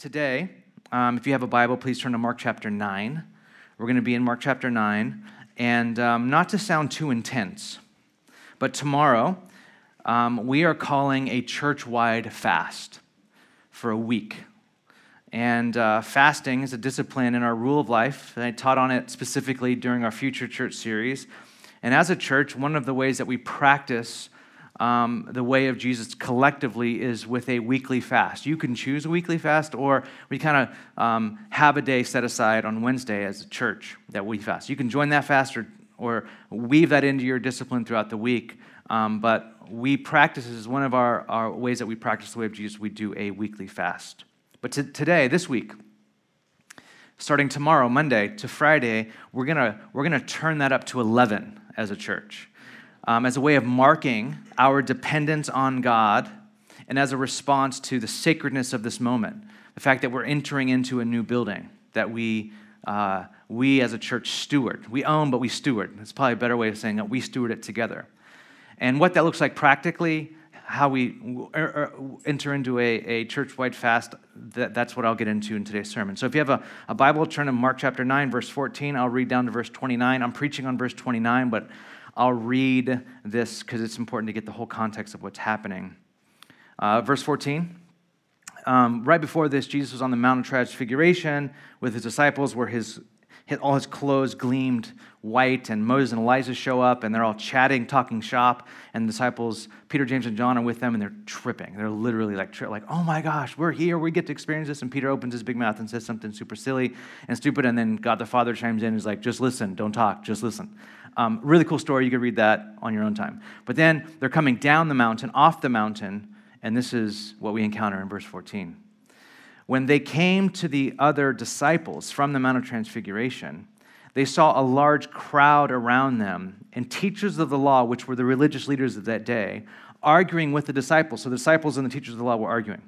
Today, um, if you have a Bible, please turn to Mark chapter 9. We're going to be in Mark chapter 9. And um, not to sound too intense, but tomorrow um, we are calling a church wide fast for a week. And uh, fasting is a discipline in our rule of life. I taught on it specifically during our Future Church series. And as a church, one of the ways that we practice um, the way of Jesus collectively is with a weekly fast. You can choose a weekly fast, or we kind of um, have a day set aside on Wednesday as a church that we fast. You can join that fast or, or weave that into your discipline throughout the week. Um, but we practice as one of our, our ways that we practice the way of Jesus, we do a weekly fast. But to, today, this week, starting tomorrow, Monday to Friday, we're gonna, we're gonna turn that up to 11 as a church um, as a way of marking our dependence on God and as a response to the sacredness of this moment. The fact that we're entering into a new building that we, uh, we as a church steward. We own, but we steward. That's probably a better way of saying that we steward it together. And what that looks like practically, how we er, er, enter into a, a church wide fast, that, that's what I'll get into in today's sermon. So if you have a, a Bible, turn to Mark chapter 9, verse 14. I'll read down to verse 29. I'm preaching on verse 29, but I'll read this because it's important to get the whole context of what's happening. Uh, verse 14. Um, right before this, Jesus was on the Mount of Transfiguration with his disciples, where his, all his clothes gleamed white, and Moses and Elijah show up, and they're all chatting, talking shop, and the disciples, Peter, James, and John, are with them, and they're tripping. They're literally like, tri- like, oh my gosh, we're here, we get to experience this. And Peter opens his big mouth and says something super silly and stupid, and then God the Father chimes in and is like, just listen, don't talk, just listen. Um, really cool story. You could read that on your own time. But then they're coming down the mountain, off the mountain, and this is what we encounter in verse 14. When they came to the other disciples from the Mount of Transfiguration, they saw a large crowd around them and teachers of the law, which were the religious leaders of that day, arguing with the disciples. So the disciples and the teachers of the law were arguing.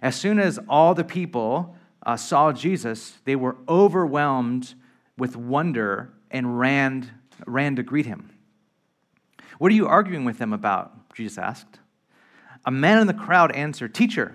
As soon as all the people uh, saw Jesus, they were overwhelmed with wonder and ran ran to greet him. What are you arguing with them about? Jesus asked. A man in the crowd answered, Teacher,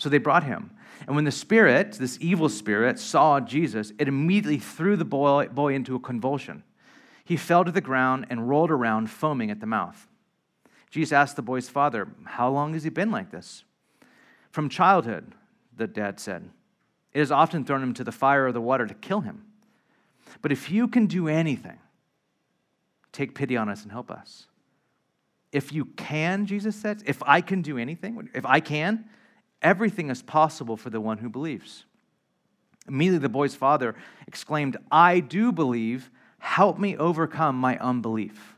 So they brought him. And when the spirit, this evil spirit, saw Jesus, it immediately threw the boy, boy into a convulsion. He fell to the ground and rolled around, foaming at the mouth. Jesus asked the boy's father, How long has he been like this? From childhood, the dad said. It has often thrown him to the fire or the water to kill him. But if you can do anything, Take pity on us and help us. If you can, Jesus said, if I can do anything, if I can, everything is possible for the one who believes. Immediately, the boy's father exclaimed, I do believe. Help me overcome my unbelief.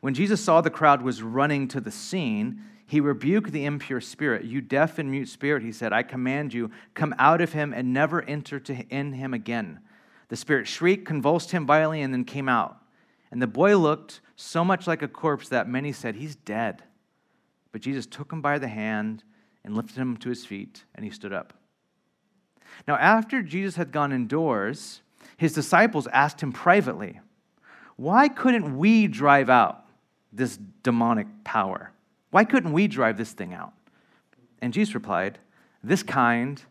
When Jesus saw the crowd was running to the scene, he rebuked the impure spirit. You deaf and mute spirit, he said, I command you, come out of him and never enter to in him again. The spirit shrieked, convulsed him violently, and then came out. And the boy looked so much like a corpse that many said, He's dead. But Jesus took him by the hand and lifted him to his feet, and he stood up. Now, after Jesus had gone indoors, his disciples asked him privately, Why couldn't we drive out this demonic power? Why couldn't we drive this thing out? And Jesus replied, This kind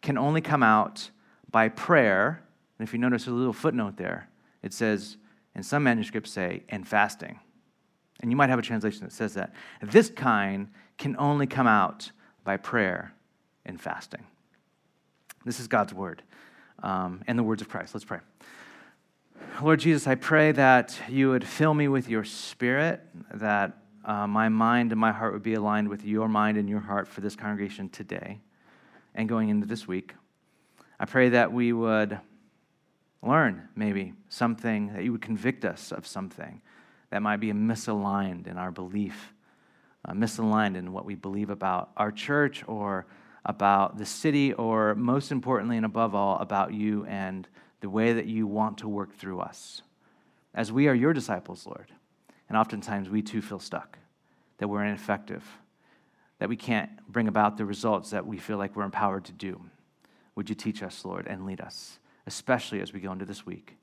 can only come out by prayer and if you notice a little footnote there, it says, and some manuscripts say, and fasting. And you might have a translation that says that. This kind can only come out by prayer and fasting. This is God's word um, and the words of Christ. Let's pray. Lord Jesus, I pray that you would fill me with your spirit, that uh, my mind and my heart would be aligned with your mind and your heart for this congregation today and going into this week. I pray that we would learn maybe something, that you would convict us of something that might be misaligned in our belief, uh, misaligned in what we believe about our church or about the city, or most importantly and above all, about you and the way that you want to work through us. As we are your disciples, Lord. And oftentimes we too feel stuck, that we're ineffective, that we can't bring about the results that we feel like we're empowered to do. Would you teach us, Lord, and lead us, especially as we go into this week?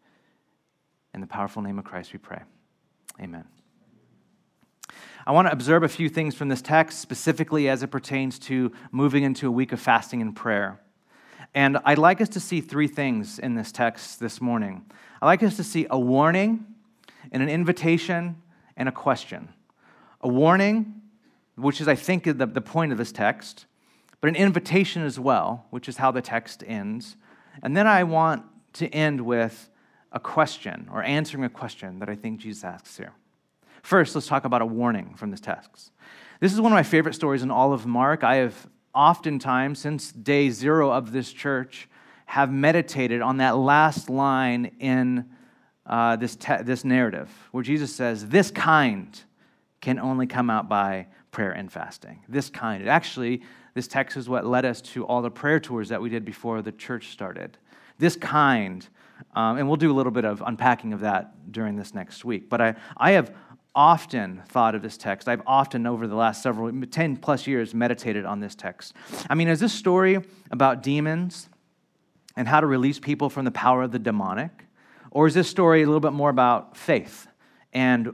In the powerful name of Christ, we pray. Amen. I want to observe a few things from this text, specifically as it pertains to moving into a week of fasting and prayer. And I'd like us to see three things in this text this morning. I'd like us to see a warning, and an invitation, and a question. A warning, which is, I think, the, the point of this text, but an invitation as well, which is how the text ends. And then I want to end with a question or answering a question that I think Jesus asks here. First, let's talk about a warning from this text. This is one of my favorite stories in all of Mark. I have oftentimes, since day zero of this church, have meditated on that last line in uh, this, te- this narrative where Jesus says, This kind can only come out by prayer and fasting. This kind. Actually, this text is what led us to all the prayer tours that we did before the church started. This kind, um, and we'll do a little bit of unpacking of that during this next week. But I, I have often thought of this text. I've often, over the last several, 10 plus years, meditated on this text. I mean, is this story about demons and how to release people from the power of the demonic? Or is this story a little bit more about faith and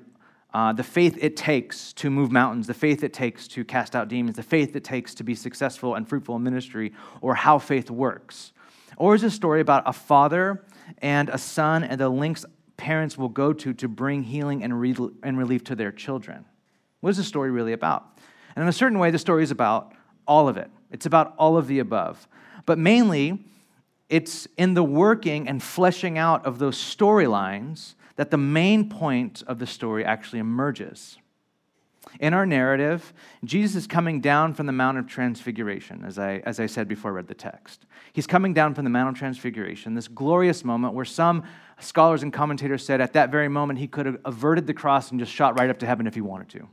uh, the faith it takes to move mountains, the faith it takes to cast out demons, the faith it takes to be successful and fruitful in ministry, or how faith works? Or is this story about a father and a son and the links parents will go to to bring healing and, re- and relief to their children. What is the story really about? And in a certain way, the story is about all of it. It's about all of the above. But mainly, it's in the working and fleshing out of those storylines that the main point of the story actually emerges. In our narrative, Jesus is coming down from the Mount of Transfiguration, as I, as I said before I read the text. He's coming down from the Mount of Transfiguration, this glorious moment where some scholars and commentators said at that very moment he could have averted the cross and just shot right up to heaven if he wanted to.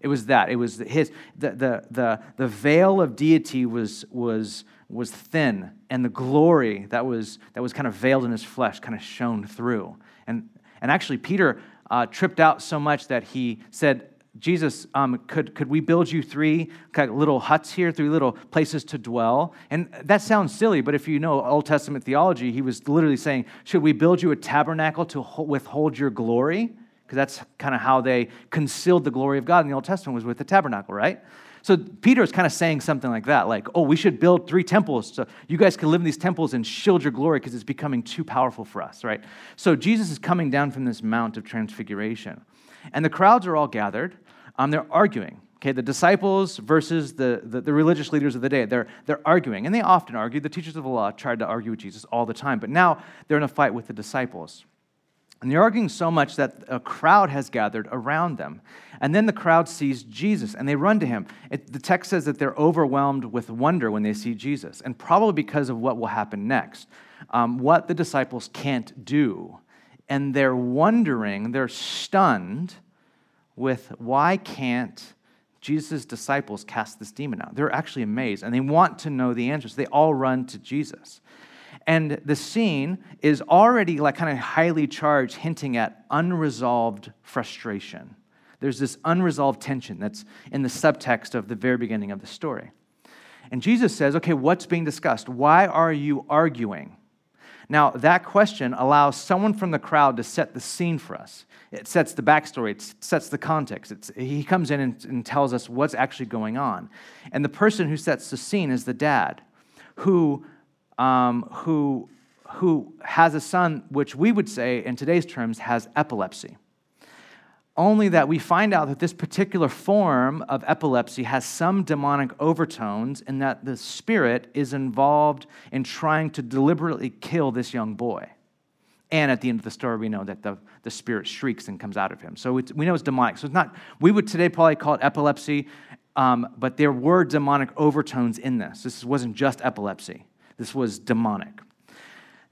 It was that. It was his, the, the, the, the veil of deity was, was, was thin, and the glory that was, that was kind of veiled in his flesh kind of shone through. And, and actually, Peter uh, tripped out so much that he said, Jesus, um, could, could we build you three kind of little huts here, three little places to dwell? And that sounds silly, but if you know Old Testament theology, he was literally saying, Should we build you a tabernacle to withhold your glory? Because that's kind of how they concealed the glory of God in the Old Testament was with the tabernacle, right? So Peter is kind of saying something like that, like, oh, we should build three temples so you guys can live in these temples and shield your glory because it's becoming too powerful for us, right? So Jesus is coming down from this Mount of Transfiguration. And the crowds are all gathered. Um, they're arguing. Okay, the disciples versus the, the, the, religious leaders of the day, they're, they're arguing. And they often argue. The teachers of the law tried to argue with Jesus all the time. But now they're in a fight with the disciples. And they're arguing so much that a crowd has gathered around them. And then the crowd sees Jesus and they run to him. It, the text says that they're overwhelmed with wonder when they see Jesus, and probably because of what will happen next, um, what the disciples can't do. And they're wondering, they're stunned with why can't Jesus' disciples cast this demon out? They're actually amazed and they want to know the answers. They all run to Jesus. And the scene is already like kind of highly charged, hinting at unresolved frustration. There's this unresolved tension that's in the subtext of the very beginning of the story. And Jesus says, Okay, what's being discussed? Why are you arguing? Now, that question allows someone from the crowd to set the scene for us. It sets the backstory, it sets the context. It's, he comes in and, and tells us what's actually going on. And the person who sets the scene is the dad, who, um, who, who has a son, which we would say in today's terms has epilepsy only that we find out that this particular form of epilepsy has some demonic overtones and that the spirit is involved in trying to deliberately kill this young boy. And at the end of the story, we know that the, the spirit shrieks and comes out of him. So we know it's demonic. So it's not, we would today probably call it epilepsy, um, but there were demonic overtones in this. This wasn't just epilepsy, this was demonic.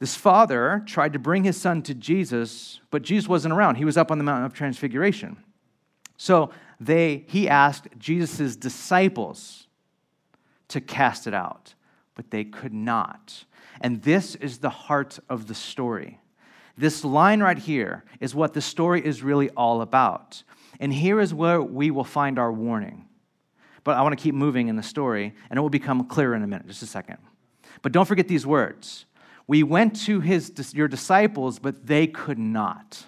This father tried to bring his son to Jesus, but Jesus wasn't around. He was up on the mountain of transfiguration. So they, he asked Jesus' disciples to cast it out, but they could not. And this is the heart of the story. This line right here is what the story is really all about. And here is where we will find our warning. But I want to keep moving in the story, and it will become clearer in a minute, just a second. But don't forget these words. We went to his, your disciples, but they could not.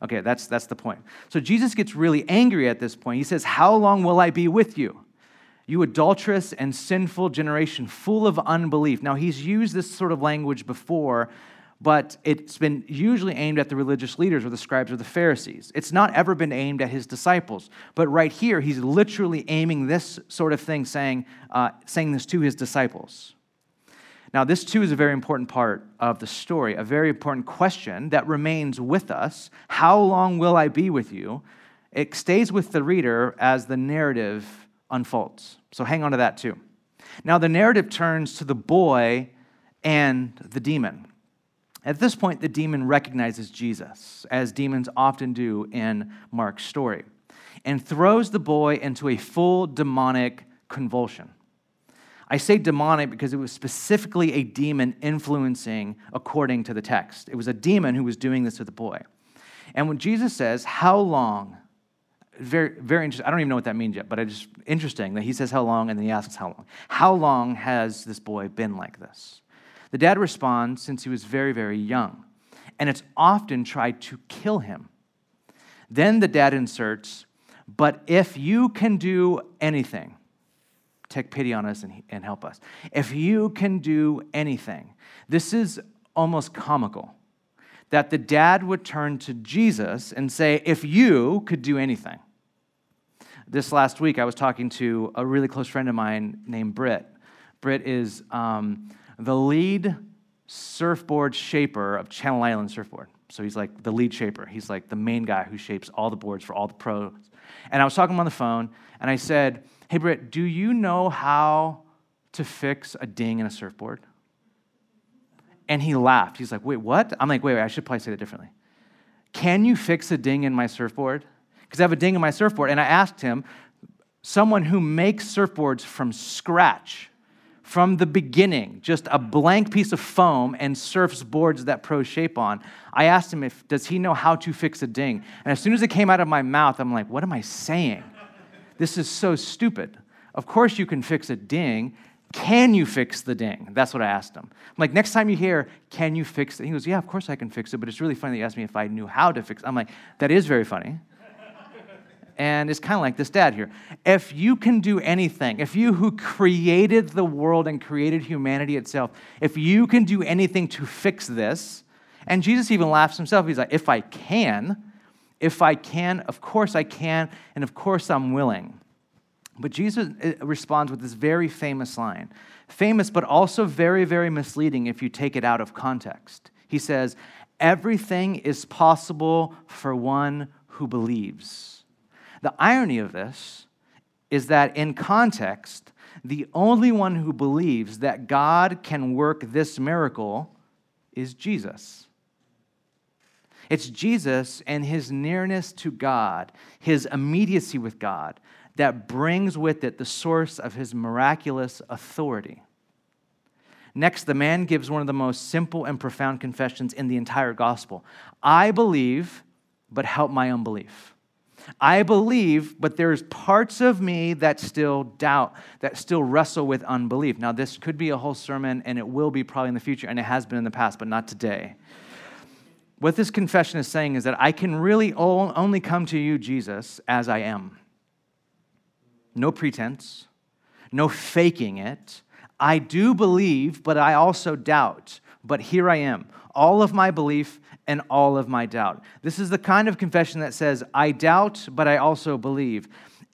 Okay, that's, that's the point. So Jesus gets really angry at this point. He says, How long will I be with you? You adulterous and sinful generation, full of unbelief. Now, he's used this sort of language before, but it's been usually aimed at the religious leaders or the scribes or the Pharisees. It's not ever been aimed at his disciples. But right here, he's literally aiming this sort of thing, saying, uh, saying this to his disciples. Now, this too is a very important part of the story, a very important question that remains with us. How long will I be with you? It stays with the reader as the narrative unfolds. So hang on to that too. Now, the narrative turns to the boy and the demon. At this point, the demon recognizes Jesus, as demons often do in Mark's story, and throws the boy into a full demonic convulsion. I say demonic because it was specifically a demon influencing according to the text. It was a demon who was doing this to the boy. And when Jesus says, How long? Very, very interesting. I don't even know what that means yet, but it's interesting that he says how long and then he asks how long. How long has this boy been like this? The dad responds, Since he was very, very young. And it's often tried to kill him. Then the dad inserts, But if you can do anything, take pity on us and, and help us. If you can do anything, this is almost comical that the dad would turn to Jesus and say, If you could do anything. This last week, I was talking to a really close friend of mine named Britt. Britt is um, the lead surfboard shaper of Channel Island Surfboard. So he's like the lead shaper. He's like the main guy who shapes all the boards for all the pros. And I was talking to him on the phone, and I said, Hey, Britt, do you know how to fix a ding in a surfboard? And he laughed. He's like, Wait, what? I'm like, Wait, wait, I should probably say that differently. Can you fix a ding in my surfboard? Because I have a ding in my surfboard. And I asked him, someone who makes surfboards from scratch, from the beginning, just a blank piece of foam and surfs boards that pro shape on. I asked him if does he know how to fix a ding. And as soon as it came out of my mouth, I'm like, what am I saying? This is so stupid. Of course, you can fix a ding. Can you fix the ding? That's what I asked him. I'm like, next time you hear, can you fix it? He goes, yeah, of course I can fix it, but it's really funny that you asked me if I knew how to fix it. I'm like, that is very funny. and it's kind of like this dad here. If you can do anything, if you who created the world and created humanity itself, if you can do anything to fix this, and Jesus even laughs himself, he's like, if I can, if I can, of course I can, and of course I'm willing. But Jesus uh, responds with this very famous line famous, but also very, very misleading if you take it out of context. He says, Everything is possible for one who believes. The irony of this is that in context, the only one who believes that God can work this miracle is Jesus. It's Jesus and his nearness to God, his immediacy with God, that brings with it the source of his miraculous authority. Next, the man gives one of the most simple and profound confessions in the entire gospel I believe, but help my unbelief. I believe, but there's parts of me that still doubt, that still wrestle with unbelief. Now, this could be a whole sermon, and it will be probably in the future, and it has been in the past, but not today. What this confession is saying is that I can really only come to you, Jesus, as I am. No pretense, no faking it. I do believe, but I also doubt. But here I am, all of my belief and all of my doubt. This is the kind of confession that says, I doubt, but I also believe.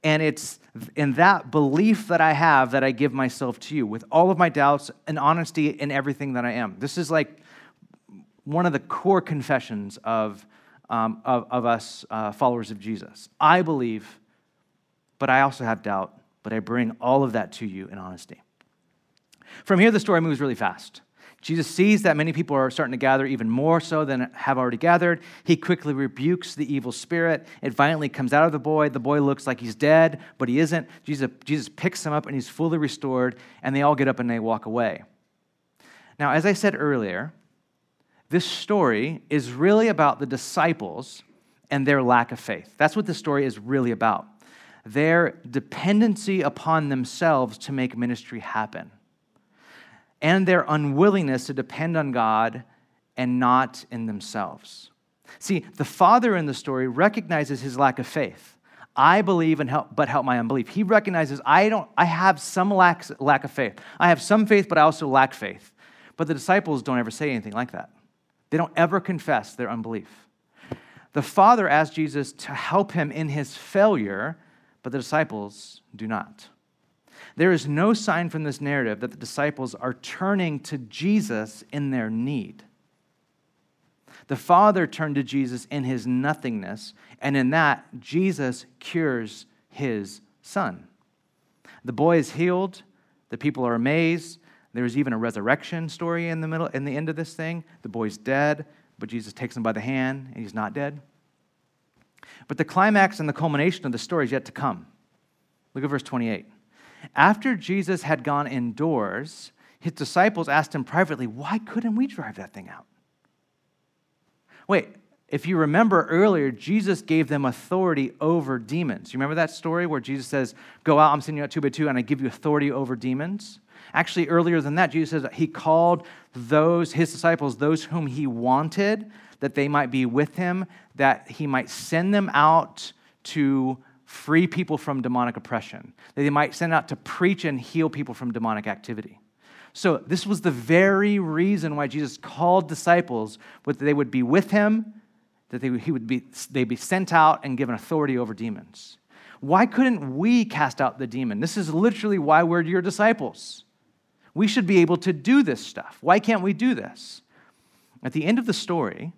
And it's in that belief that I have that I give myself to you with all of my doubts and honesty in everything that I am. This is like one of the core confessions of, um, of, of, us uh, followers of Jesus. I believe, but I also have doubt, but I bring all of that to you in honesty. From here, the story moves really fast. Jesus sees that many people are starting to gather even more so than have already gathered. He quickly rebukes the evil spirit. It violently comes out of the boy. The boy looks like he's dead, but he isn't. Jesus, Jesus picks him up and he's fully restored, and they all get up and they walk away. Now, as I said earlier, this story is really about the disciples and their lack of faith. That's what the story is really about. Their dependency upon themselves to make ministry happen, and their unwillingness to depend on God and not in themselves. See, the father in the story recognizes his lack of faith. I believe and help, but help my unbelief. He recognizes I don't. I have some lack, lack of faith. I have some faith, but I also lack faith. But the disciples don't ever say anything like that. They don't ever confess their unbelief. The Father asked Jesus to help him in his failure, but the disciples do not. There is no sign from this narrative that the disciples are turning to Jesus in their need. The Father turned to Jesus in his nothingness, and in that, Jesus cures his son. The boy is healed, the people are amazed, there's even a resurrection story in the middle, in the end of this thing. The boy's dead, but Jesus takes him by the hand, and he's not dead. But the climax and the culmination of the story is yet to come. Look at verse 28. After Jesus had gone indoors, his disciples asked him privately, Why couldn't we drive that thing out? Wait, if you remember earlier, Jesus gave them authority over demons. You remember that story where Jesus says, Go out, I'm sending you out two by two, and I give you authority over demons? Actually, earlier than that, Jesus says he called those, his disciples, those whom he wanted, that they might be with him, that he might send them out to free people from demonic oppression, that they might send out to preach and heal people from demonic activity. So, this was the very reason why Jesus called disciples, that they would be with him, that they, he would be, they'd be sent out and given authority over demons. Why couldn't we cast out the demon? This is literally why we're your disciples. We should be able to do this stuff. Why can't we do this? At the end of the story,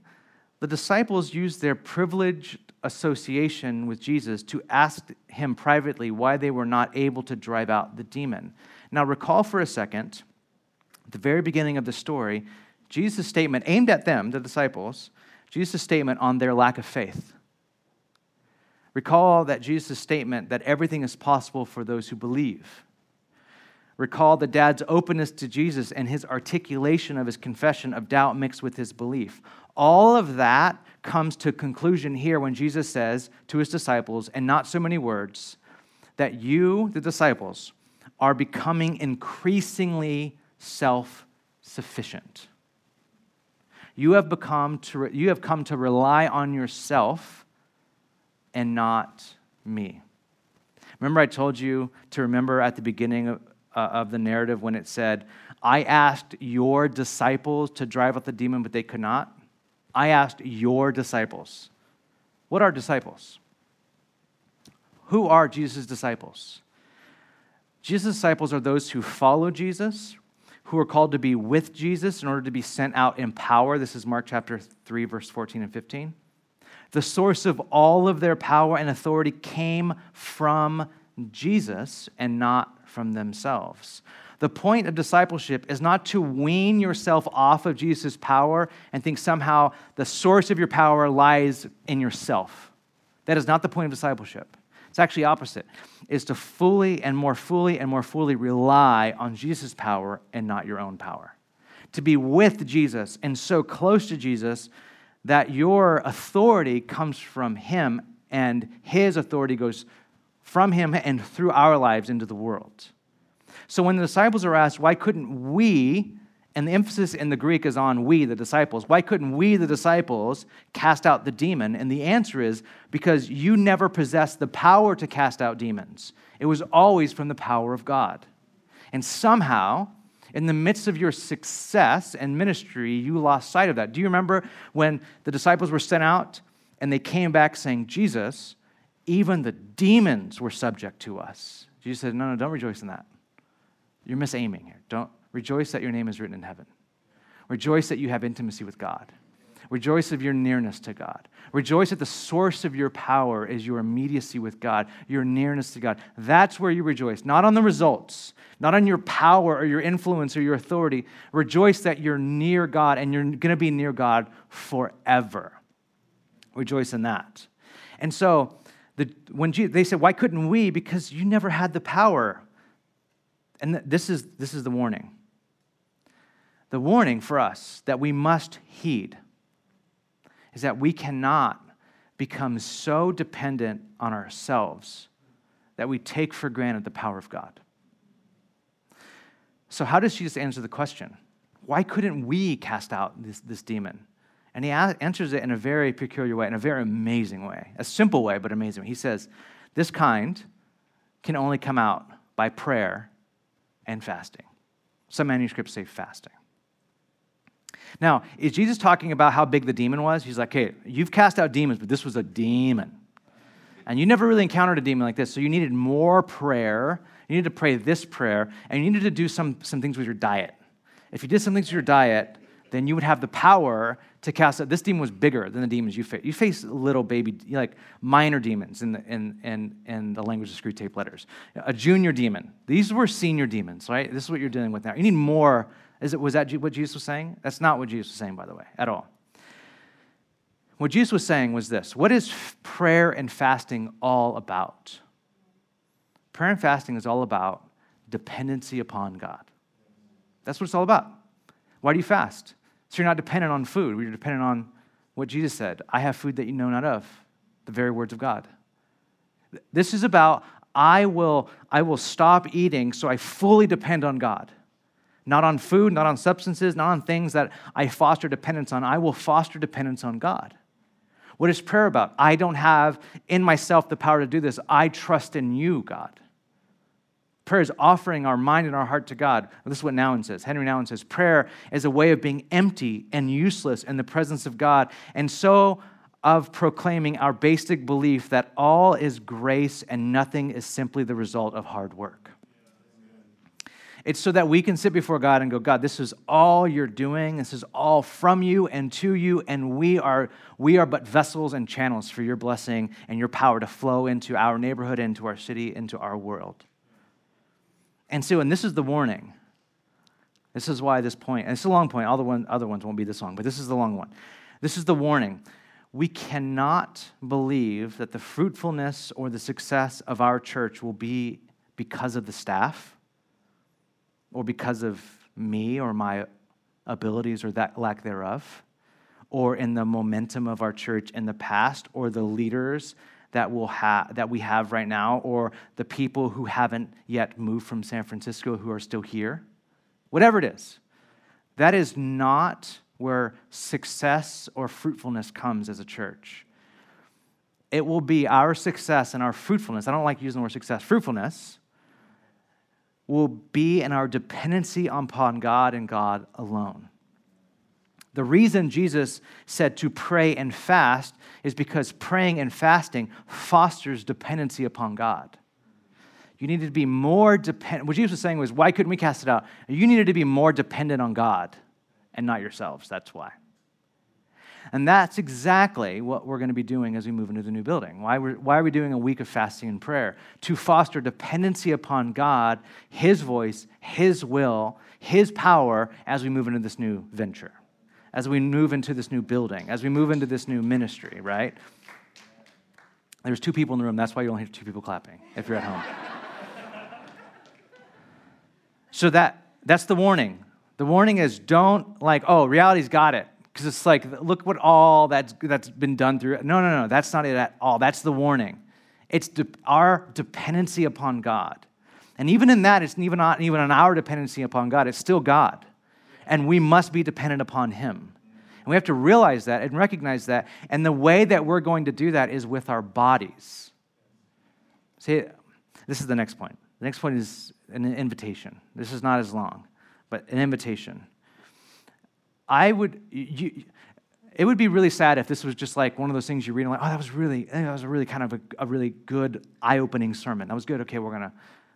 the disciples used their privileged association with Jesus to ask him privately why they were not able to drive out the demon. Now, recall for a second, at the very beginning of the story, Jesus' statement aimed at them, the disciples, Jesus' statement on their lack of faith. Recall that Jesus' statement that everything is possible for those who believe. Recall the dad's openness to Jesus and his articulation of his confession of doubt mixed with his belief. All of that comes to conclusion here when Jesus says to his disciples, and not so many words, that you, the disciples, are becoming increasingly self sufficient. You have, become to, you have come to rely on yourself and not me. Remember, I told you to remember at the beginning of, uh, of the narrative when it said, I asked your disciples to drive out the demon, but they could not? I asked your disciples. What are disciples? Who are Jesus' disciples? Jesus' disciples are those who follow Jesus, who are called to be with Jesus in order to be sent out in power. This is Mark chapter 3, verse 14 and 15. The source of all of their power and authority came from Jesus and not from themselves. The point of discipleship is not to wean yourself off of Jesus' power and think somehow the source of your power lies in yourself. That is not the point of discipleship. It's actually opposite. Is to fully and more fully and more fully rely on Jesus' power and not your own power. To be with Jesus and so close to Jesus that your authority comes from him and his authority goes from him and through our lives into the world. So when the disciples are asked, why couldn't we, and the emphasis in the Greek is on we, the disciples, why couldn't we, the disciples, cast out the demon? And the answer is because you never possessed the power to cast out demons. It was always from the power of God. And somehow, in the midst of your success and ministry, you lost sight of that. Do you remember when the disciples were sent out and they came back saying, Jesus, even the demons were subject to us. Jesus said, No, no, don't rejoice in that. You're misaiming here. Don't rejoice that your name is written in heaven. Rejoice that you have intimacy with God. Rejoice of your nearness to God. Rejoice that the source of your power is your immediacy with God, your nearness to God. That's where you rejoice, not on the results, not on your power or your influence or your authority. Rejoice that you're near God and you're going to be near God forever. Rejoice in that. And so, the, when Jesus, they said, Why couldn't we? Because you never had the power. And this is, this is the warning. The warning for us that we must heed is that we cannot become so dependent on ourselves that we take for granted the power of God. So, how does Jesus answer the question? Why couldn't we cast out this, this demon? And he answers it in a very peculiar way, in a very amazing way, a simple way, but amazing. He says, This kind can only come out by prayer and fasting. Some manuscripts say fasting. Now, is Jesus talking about how big the demon was? He's like, hey, you've cast out demons, but this was a demon. And you never really encountered a demon like this, so you needed more prayer. You needed to pray this prayer, and you needed to do some, some things with your diet. If you did some things with your diet, then you would have the power to cast out. This demon was bigger than the demons you face. You face little baby, like minor demons in the, in, in, in the language of Screwtape Letters. A junior demon. These were senior demons, right? This is what you're dealing with now. You need more is it, was that what Jesus was saying? That's not what Jesus was saying, by the way, at all. What Jesus was saying was this What is prayer and fasting all about? Prayer and fasting is all about dependency upon God. That's what it's all about. Why do you fast? So you're not dependent on food, you're dependent on what Jesus said I have food that you know not of, the very words of God. This is about I will, I will stop eating so I fully depend on God not on food, not on substances, not on things that I foster dependence on. I will foster dependence on God. What is prayer about? I don't have in myself the power to do this. I trust in you, God. Prayer is offering our mind and our heart to God. This is what Nouwen says. Henri Nouwen says prayer is a way of being empty and useless in the presence of God, and so of proclaiming our basic belief that all is grace and nothing is simply the result of hard work. It's so that we can sit before God and go, God, this is all you're doing. This is all from you and to you, and we are, we are but vessels and channels for your blessing and your power to flow into our neighborhood, into our city, into our world. And so, and this is the warning. This is why this point, and it's a long point, all the one, other ones won't be this long, but this is the long one. This is the warning. We cannot believe that the fruitfulness or the success of our church will be because of the staff or because of me or my abilities or that lack thereof, or in the momentum of our church in the past, or the leaders that, we'll ha- that we have right now, or the people who haven't yet moved from San Francisco who are still here. Whatever it is, that is not where success or fruitfulness comes as a church. It will be our success and our fruitfulness. I don't like using the word success, fruitfulness will be in our dependency upon God and God alone. The reason Jesus said to pray and fast is because praying and fasting fosters dependency upon God. You needed to be more dependent. What Jesus was saying was, why couldn't we cast it out? You needed to be more dependent on God and not yourselves. That's why. And that's exactly what we're going to be doing as we move into the new building. Why, why are we doing a week of fasting and prayer? To foster dependency upon God, His voice, His will, His power as we move into this new venture, as we move into this new building, as we move into this new ministry, right? There's two people in the room. That's why you only hear two people clapping if you're at home. so that, that's the warning. The warning is don't like, oh, reality's got it because it's like, look what all that's, that's been done through. No, no, no, that's not it at all. That's the warning. It's de- our dependency upon God. And even in that, it's even not even on our dependency upon God, it's still God. And we must be dependent upon Him. And we have to realize that and recognize that. And the way that we're going to do that is with our bodies. See, this is the next point. The next point is an invitation. This is not as long, but an invitation. I would, you, it would be really sad if this was just like one of those things you read and like, oh, that was really, eh, that was a really kind of a, a really good, eye-opening sermon. That was good. Okay, we're gonna,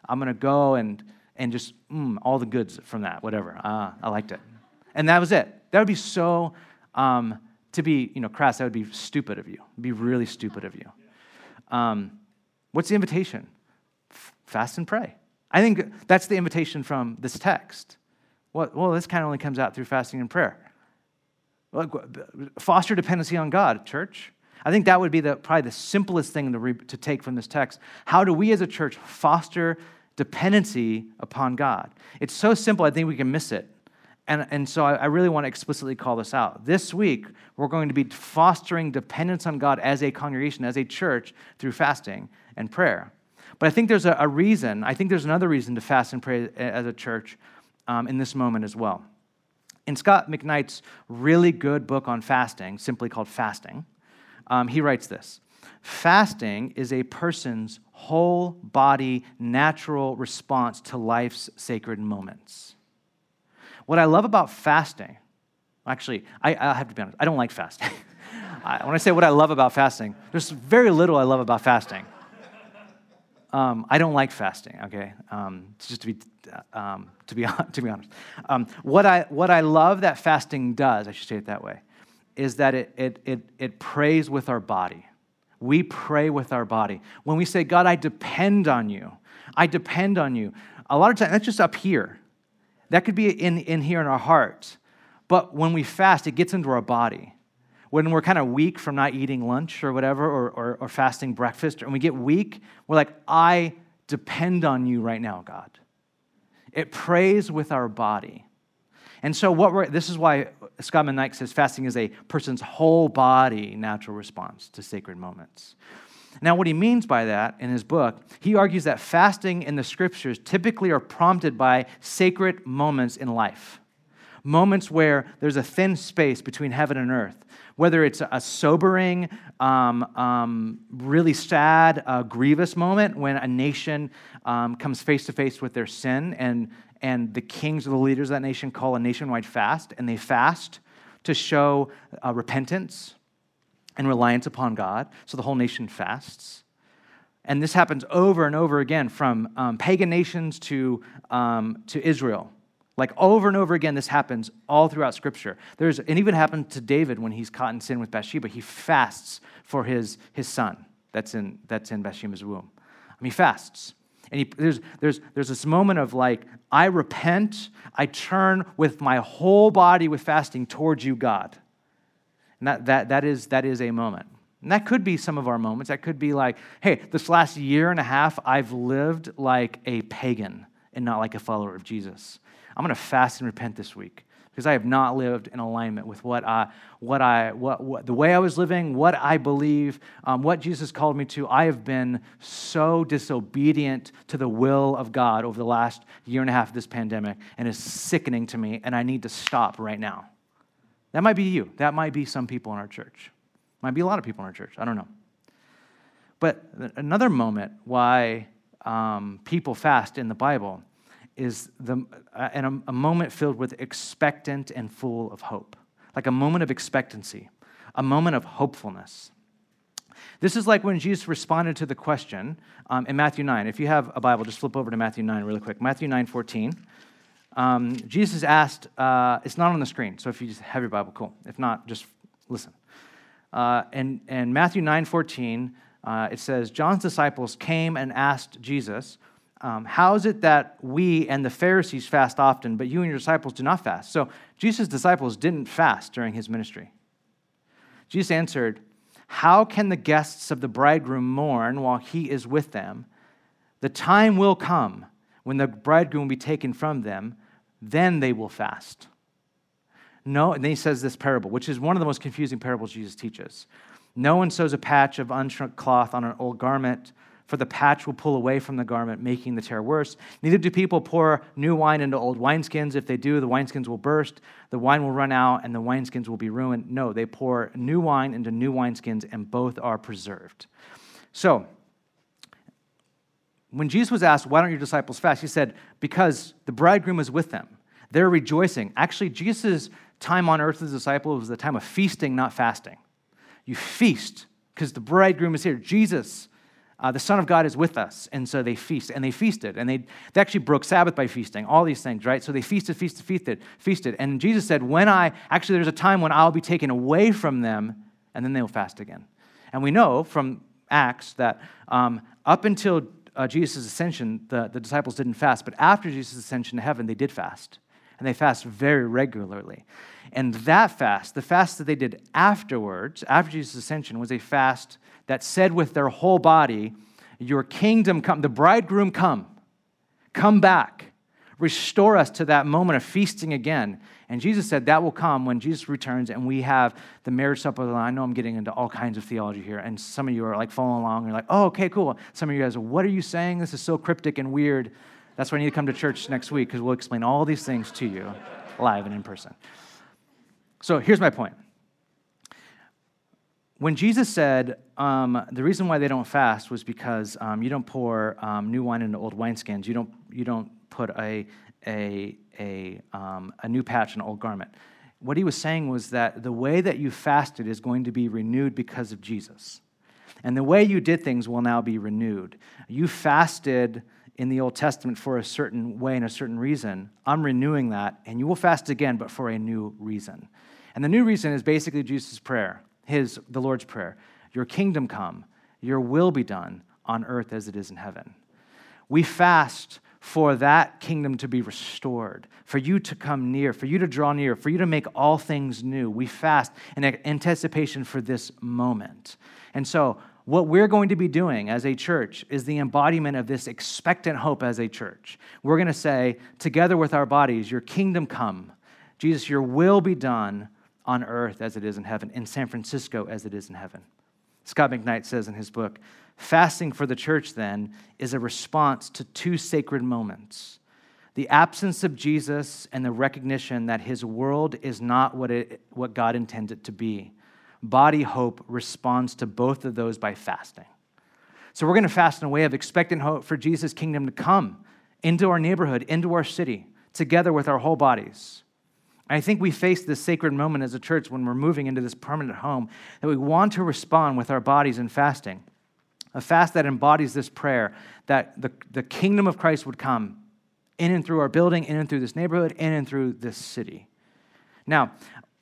I'm gonna go and and just mm, all the goods from that, whatever. Uh, I liked it, and that was it. That would be so um, To be, you know, crass, that would be stupid of you. It'd be really stupid of you. Um, what's the invitation? F- fast and pray. I think that's the invitation from this text. Well, well this kind of only comes out through fasting and prayer. Foster dependency on God, church. I think that would be the, probably the simplest thing to, re, to take from this text. How do we as a church foster dependency upon God? It's so simple, I think we can miss it. And, and so I, I really want to explicitly call this out. This week, we're going to be fostering dependence on God as a congregation, as a church, through fasting and prayer. But I think there's a, a reason, I think there's another reason to fast and pray as a church um, in this moment as well. In Scot McKnight's really good book on fasting, simply called Fasting, um, he writes this Fasting is a person's whole body natural response to life's sacred moments. What I love about fasting, actually, I, I have to be honest, I don't like fasting. When I say what I love about fasting, there's very little I love about fasting. Um, I don't like fasting. Okay, um, just to be um, to be to be honest, um, what I what I love that fasting does, I should say it that way, is that it it it, it prays with our body. We pray with our body when we say, God, I depend on you. I depend on you. A lot of times that's just up here. That could be in, in here in our heart. But when we fast, it gets into our body when we're kind of weak from not eating lunch or whatever, or, or, or fasting breakfast, and we get weak, we're like, I depend on you right now, God. It prays with our body. And so, what we're, this is why Scot McKnight says fasting is a person's whole body natural response to sacred moments. Now, what he means by that in his book, he argues that fasting in the scriptures typically are prompted by sacred moments in life. Moments where there's a thin space between heaven and earth, whether it's a sobering, um, um, really sad, uh, grievous moment when a nation um, comes face to face with their sin, and, and the kings or the leaders of that nation call a nationwide fast, and they fast to show uh, repentance and reliance upon God. So the whole nation fasts. And this happens over and over again from um, pagan nations to, um, to Israel. Like over and over again, this happens all throughout Scripture. There's, it even happened to David when he's caught in sin with Bathsheba. He fasts for his, his son that's in, that's in Bathsheba's womb. I mean, he fasts. And he, there's, there's, there's this moment of like, I repent, I turn with my whole body with fasting towards you, God. And that, that, that, is, that is a moment. And that could be some of our moments. That could be like, hey, this last year and a half, I've lived like a pagan and not like a follower of Jesus. I'm going to fast and repent this week because I have not lived in alignment with what I, what I, what, what the way I was living, what I believe, um, what Jesus called me to. I have been so disobedient to the will of God over the last year and a half of this pandemic, and it's sickening to me, and I need to stop right now. That might be you. That might be some people in our church. Might be a lot of people in our church. I don't know. But another moment why um, people fast in the Bible is the, uh, in a, a moment filled with expectant and full of hope, like a moment of expectancy, a moment of hopefulness. This is like when Jesus responded to the question um, in Matthew 9. If you have a Bible, just flip over to Matthew 9 really quick. Matthew 9 14. Um, Jesus asked, uh, it's not on the screen, so if you just have your Bible, cool. If not, just listen. Uh, and, and Matthew 9 14, uh, it says, John's disciples came and asked Jesus, um, How is it that we and the Pharisees fast often, but you and your disciples do not fast? So Jesus' disciples didn't fast during his ministry. Jesus answered, How can the guests of the bridegroom mourn while he is with them? The time will come when the bridegroom will be taken from them then they will fast. No, and then he says this parable, which is one of the most confusing parables Jesus teaches. No one sews a patch of unshrunk cloth on an old garment, for the patch will pull away from the garment, making the tear worse. Neither do people pour new wine into old wineskins. If they do, the wineskins will burst, the wine will run out, and the wineskins will be ruined. No, they pour new wine into new wineskins, and both are preserved. So, when Jesus was asked, Why don't your disciples fast? He said, Because the bridegroom is with them. They're rejoicing. Actually, Jesus' time on earth as a disciple was the time of feasting, not fasting. You feast because the bridegroom is here. Jesus uh, the Son of God is with us. And so they feast, and they feasted, and they, they actually broke Sabbath by feasting, all these things, right? So they feasted, feasted, feasted, feasted. And Jesus said, When I, actually, there's a time when I'll be taken away from them, and then they'll fast again. And we know from Acts that um, up until uh, Jesus' ascension, the, the disciples didn't fast, but after Jesus' ascension to heaven, they did fast. And they fast very regularly. And that fast, the fast that they did afterwards, after Jesus' ascension, was a fast that said with their whole body, Your kingdom come, the bridegroom come, come back, restore us to that moment of feasting again. And Jesus said that will come when Jesus returns and we have the marriage supper. I know I'm getting into all kinds of theology here, and some of you are like following along. You're like, oh, okay, cool. Some of you guys are, what are you saying? This is so cryptic and weird. That's why I need to come to church next week because we'll explain all these things to you live and in person. So here's my point when Jesus said um, the reason why they don't fast was because um, you don't pour um, new wine into old wineskins, you don't, you don't put a, a, a, um, a new patch in an old garment. What he was saying was that the way that you fasted is going to be renewed because of Jesus. And the way you did things will now be renewed. You fasted in the Old Testament for a certain way and a certain reason. I'm renewing that, and you will fast again, but for a new reason. And the new reason is basically Jesus' prayer his the Lord's prayer. Your kingdom come, your will be done on earth as it is in heaven. We fast for that kingdom to be restored, for you to come near, for you to draw near, for you to make all things new. We fast in anticipation for this moment. And so, what we're going to be doing as a church is the embodiment of this expectant hope as a church. We're going to say, together with our bodies, Your kingdom come. Jesus, your will be done on earth as it is in heaven, in San Francisco as it is in heaven. Scot McKnight says in his book Fasting for the church, then, is a response to two sacred moments the absence of Jesus and the recognition that his world is not what, it, what God intended it to be. Body hope responds to both of those by fasting. So we're going to fast in a way of expectant hope for Jesus' kingdom to come into our neighborhood, into our city, together with our whole bodies. I think we face this sacred moment as a church when we're moving into this permanent home that we want to respond with our bodies in fasting. A fast that embodies this prayer that the, the kingdom of Christ would come in and through our building, in and through this neighborhood, in and through this city. Now,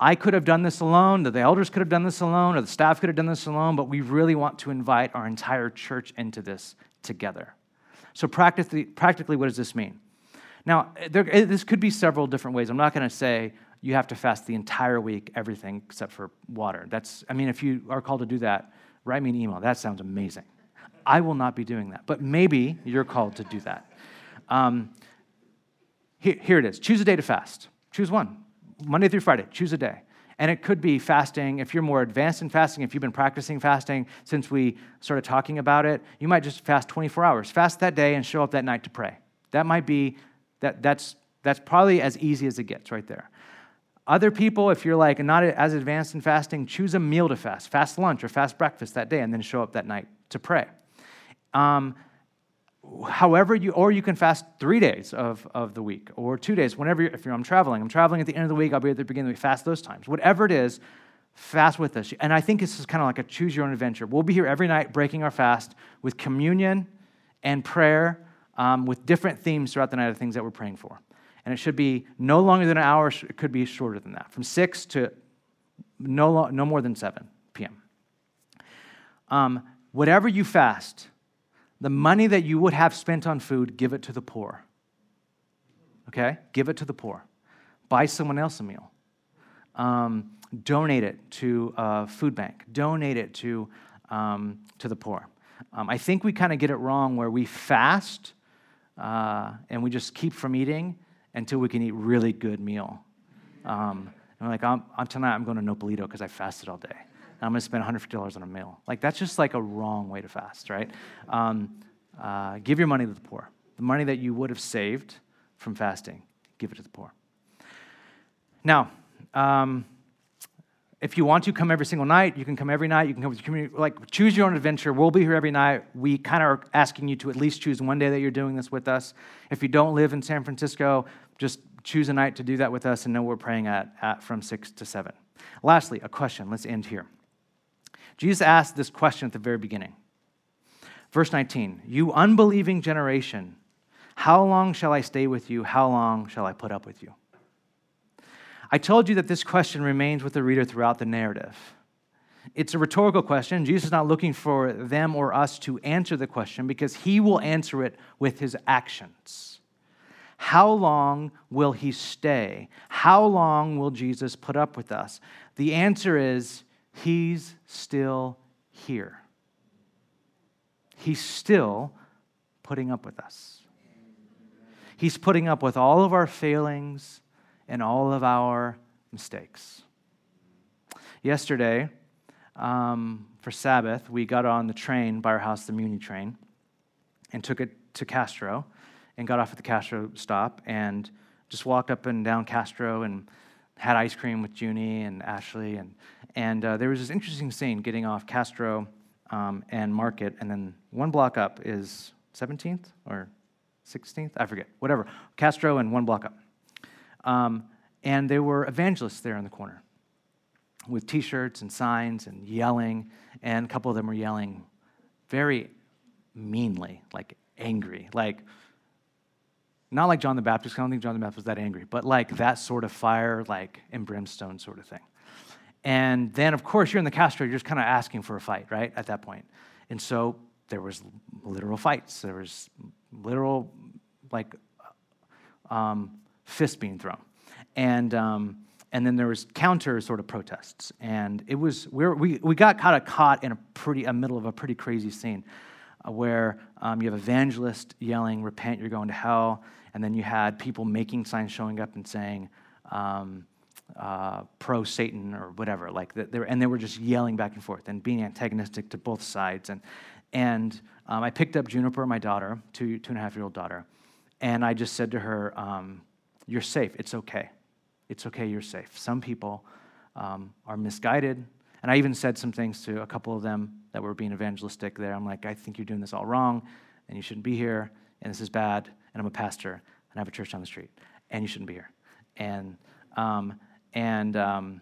I could have done this alone, the elders could have done this alone, or the staff could have done this alone, but we really want to invite our entire church into this together. So, practically, practically what does this mean? Now, there, eh, this could be several different ways. I'm not going to say you have to fast the entire week, everything except for water. That's, I mean, if you are called to do that, write me an email. That sounds amazing. I will not be doing that, but maybe you're called to do that. Um, here, here it is choose a day to fast. Choose one. Monday through Friday, choose a day. And it could be fasting. If you're more advanced in fasting, if you've been practicing fasting since we started talking about it, you might just fast 24 hours. Fast that day and show up that night to pray. That might be that, that's, that's probably as easy as it gets right there. Other people, if you're like not as advanced in fasting, choose a meal to fast, fast lunch or fast breakfast that day, and then show up that night to pray. Um, however you or you can fast three days of, of the week or two days whenever you're, if you're i'm traveling i'm traveling at the end of the week i'll be at the beginning of the week fast those times whatever it is fast with us and i think this is kind of like a choose your own adventure we'll be here every night breaking our fast with communion and prayer um, with different themes throughout the night of things that we're praying for. And it should be no longer than an hour, it could be shorter than that, from 6 to no, no more than 7 p.m. Um, whatever you fast, the money that you would have spent on food, give it to the poor. Okay? Give it to the poor. Buy someone else a meal. Um, donate it to a food bank. Donate it to, um, to the poor. Um, I think we kind of get it wrong where we fast uh, and we just keep from eating until we can eat really good meal. Um, and we're like, I'm, I'm, tonight I'm going to Nopalito because I fasted all day. I'm going to spend $150 on a meal. Like, that's just like a wrong way to fast, right? Um, uh, give your money to the poor. The money that you would have saved from fasting, give it to the poor. Now, um, if you want to come every single night, you can come every night. You can come with your community. Like, choose your own adventure. We'll be here every night. We kind of are asking you to at least choose one day that you're doing this with us. If you don't live in San Francisco, just choose a night to do that with us and know we're praying at, at from 6 to 7. Lastly, a question. Let's end here. Jesus asked this question at the very beginning Verse 19 You unbelieving generation, how long shall I stay with you? How long shall I put up with you? I told you that this question remains with the reader throughout the narrative. It's a rhetorical question. Jesus is not looking for them or us to answer the question because he will answer it with his actions. How long will he stay? How long will Jesus put up with us? The answer is he's still here. He's still putting up with us. He's putting up with all of our failings and all of our mistakes. Yesterday, um, for Sabbath, we got on the train by our house, the Muni train, and took it to Castro and got off at the Castro stop and just walked up and down Castro and had ice cream with Junie and Ashley. And, and uh, there was this interesting scene getting off Castro um, and Market, and then one block up is 17th or 16th? I forget, whatever. Castro and one block up. Um, and there were evangelists there in the corner with t shirts and signs and yelling. And a couple of them were yelling very meanly, like angry. Like, not like John the Baptist, I don't think John the Baptist was that angry, but like that sort of fire, like in brimstone sort of thing. And then, of course, you're in the Castro, you're just kind of asking for a fight, right, at that point. And so there was literal fights. There was literal, like, um, fists being thrown. And, um, and then there was counter sort of protests. And it was, we we, we got kind of caught in a pretty, a middle of a pretty crazy scene uh, where um, you have evangelists yelling, repent, you're going to hell. And then you had people making signs showing up and saying, um, uh, pro Satan or whatever. Like they were, and they were just yelling back and forth and being antagonistic to both sides. And, and um, I picked up Juniper, my daughter, two, two and a half year old daughter, and I just said to her, um, You're safe. It's okay. It's okay. You're safe. Some people um, are misguided. And I even said some things to a couple of them that were being evangelistic there. I'm like, I think you're doing this all wrong, and you shouldn't be here, and this is bad, and I'm a pastor, and I have a church down the street, and you shouldn't be here. And um, and um,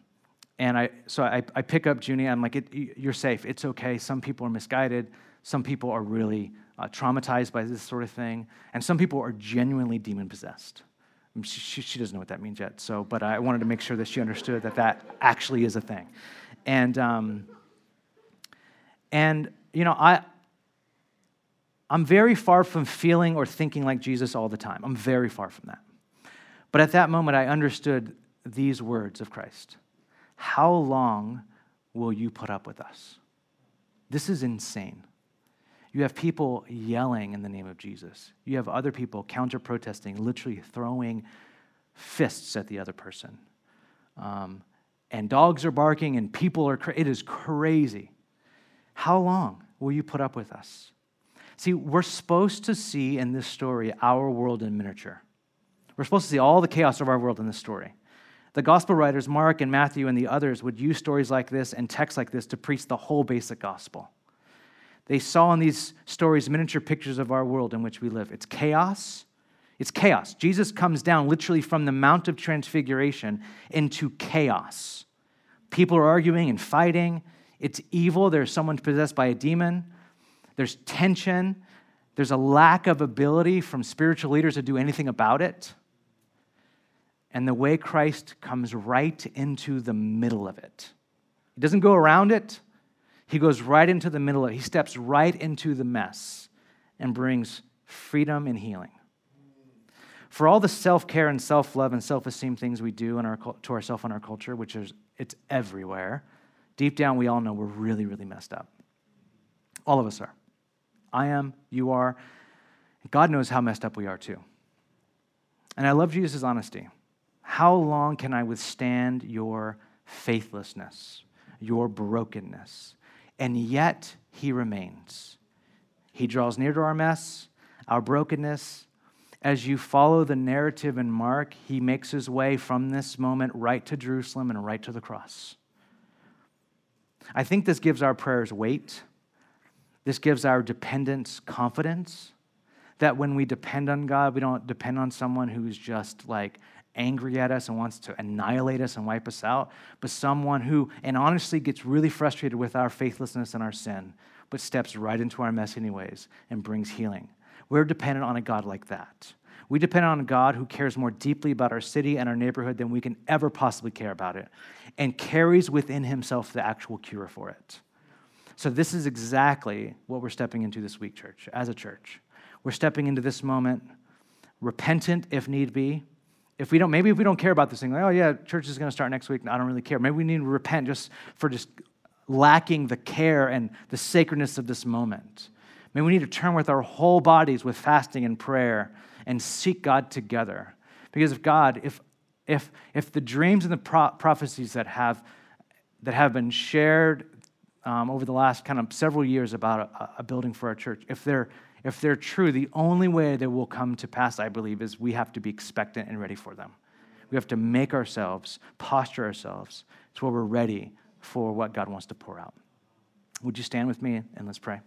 and I so I, I pick up Junie. I'm like, you're safe. It's okay. Some people are misguided. Some people are really uh, traumatized by this sort of thing, and some people are genuinely demon possessed. She, she, she, doesn't know what that means yet. So, but I wanted to make sure that she understood that that actually is a thing, and um, and you know I. I'm very far from feeling or thinking like Jesus all the time. I'm very far from that. But at that moment, I understood these words of Christ How long will you put up with us? This is insane. You have people yelling in the name of Jesus. You have other people counter protesting, literally throwing fists at the other person. Um, and dogs are barking and people are, cra- it is crazy. How long will you put up with us? See, we're supposed to see in this story our world in miniature. We're supposed to see all the chaos of our world in this story. The gospel writers, Mark and Matthew and the others, would use stories like this and texts like this to preach the whole basic gospel. They saw in these stories miniature pictures of our world in which we live. It's chaos. It's chaos. Jesus comes down literally from the Mount of Transfiguration into chaos. People are arguing and fighting. It's evil. There's someone possessed by a demon. There's tension. There's a lack of ability from spiritual leaders to do anything about it. And the way Christ comes right into the middle of it. He doesn't go around it, he goes right into the middle of it. He steps right into the mess and brings freedom and healing. For all the self care and self love and self esteem things we do in our, to ourselves in our culture, which is it's everywhere, deep down we all know we're really, really messed up. All of us are. I am, you are. God knows how messed up we are too. And I love Jesus' honesty. How long can I withstand your faithlessness, your brokenness? And yet, He remains. He draws near to our mess, our brokenness. As you follow the narrative in Mark, He makes His way from this moment right to Jerusalem and right to the cross. I think this gives our prayers weight. This gives our dependence confidence that when we depend on God, we don't depend on someone who's just like angry at us and wants to annihilate us and wipe us out, but someone who, and honestly, gets really frustrated with our faithlessness and our sin, but steps right into our mess anyways and brings healing. We're dependent on a God like that. We depend on a God who cares more deeply about our city and our neighborhood than we can ever possibly care about it and carries within himself the actual cure for it. So, this is exactly what we're stepping into this week, church, as a church. We're stepping into this moment repentant if need be. If we don't, maybe if we don't care about this thing, like, oh yeah, church is going to start next week, I don't really care. Maybe we need to repent just for just lacking the care and the sacredness of this moment. Maybe we need to turn with our whole bodies with fasting and prayer and seek God together. Because if God, if if if the dreams and the pro- prophecies that have that have been shared um, over the last kind of several years about a, a building for our church, if they're if they're true, the only way they will come to pass, I believe, is we have to be expectant and ready for them. We have to make ourselves, posture ourselves to where we're ready for what God wants to pour out. Would you stand with me and let's pray?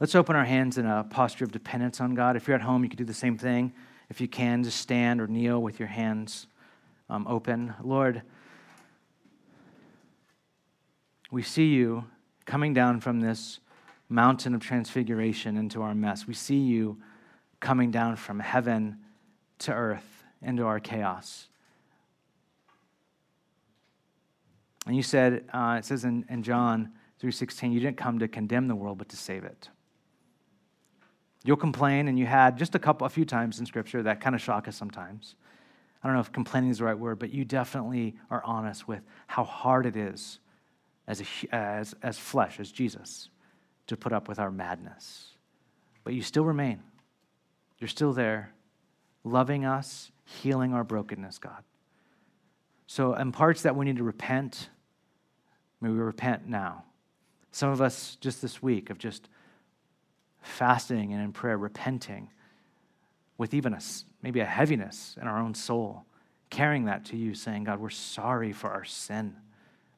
Let's open our hands in a posture of dependence on God. If you're at home, you can do the same thing. If you can, just stand or kneel with your hands um, open. Lord, we see you coming down from this mountain of transfiguration into our mess. We see you coming down from heaven to earth into our chaos. And you said, uh, it says in, in John 3.16, you didn't come to condemn the world, but to save it. You'll complain, and you had just a couple, a few times in Scripture that kind of shock us sometimes. I don't know if complaining is the right word, but you definitely are honest with how hard it is as, a, as, as flesh, as Jesus, to put up with our madness. But you still remain. You're still there, loving us, healing our brokenness, God. So, in parts that we need to repent, may we repent now. Some of us just this week of just fasting and in prayer, repenting with even a, maybe a heaviness in our own soul, carrying that to you, saying, God, we're sorry for our sin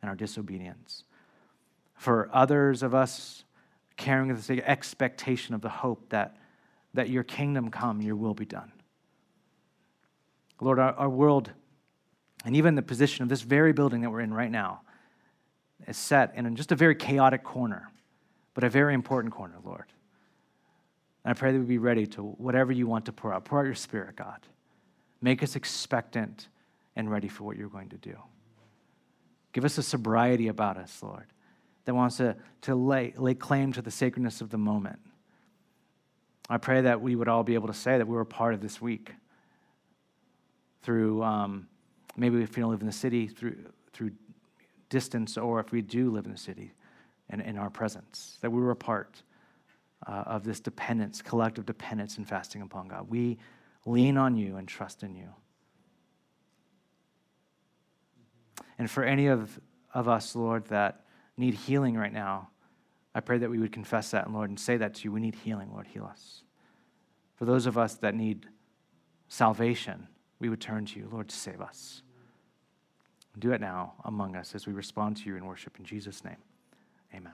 and our disobedience. For others of us, carrying the expectation of the hope that, that your kingdom come, your will be done. Lord, our, our world, and even the position of this very building that we're in right now, is set in just a very chaotic corner, but a very important corner, Lord. And I pray that we be ready to whatever you want to pour out. Pour out your spirit, God. Make us expectant and ready for what you're going to do. Give us a sobriety about us, Lord, that wants to, to lay, lay claim to the sacredness of the moment. I pray that we would all be able to say that we were part of this week through um, maybe if you don't live in the city, through, through distance, or if we do live in the city and in our presence, that we were a part uh, of this dependence, collective dependence and fasting upon God. We lean on you and trust in you. And for any of, of us, Lord, that need healing right now, I pray that we would confess that, Lord, and say that to you. We need healing, Lord, heal us. For those of us that need salvation, we would turn to you, Lord, to save us. Do it now among us as we respond to you in worship. In Jesus' name, amen.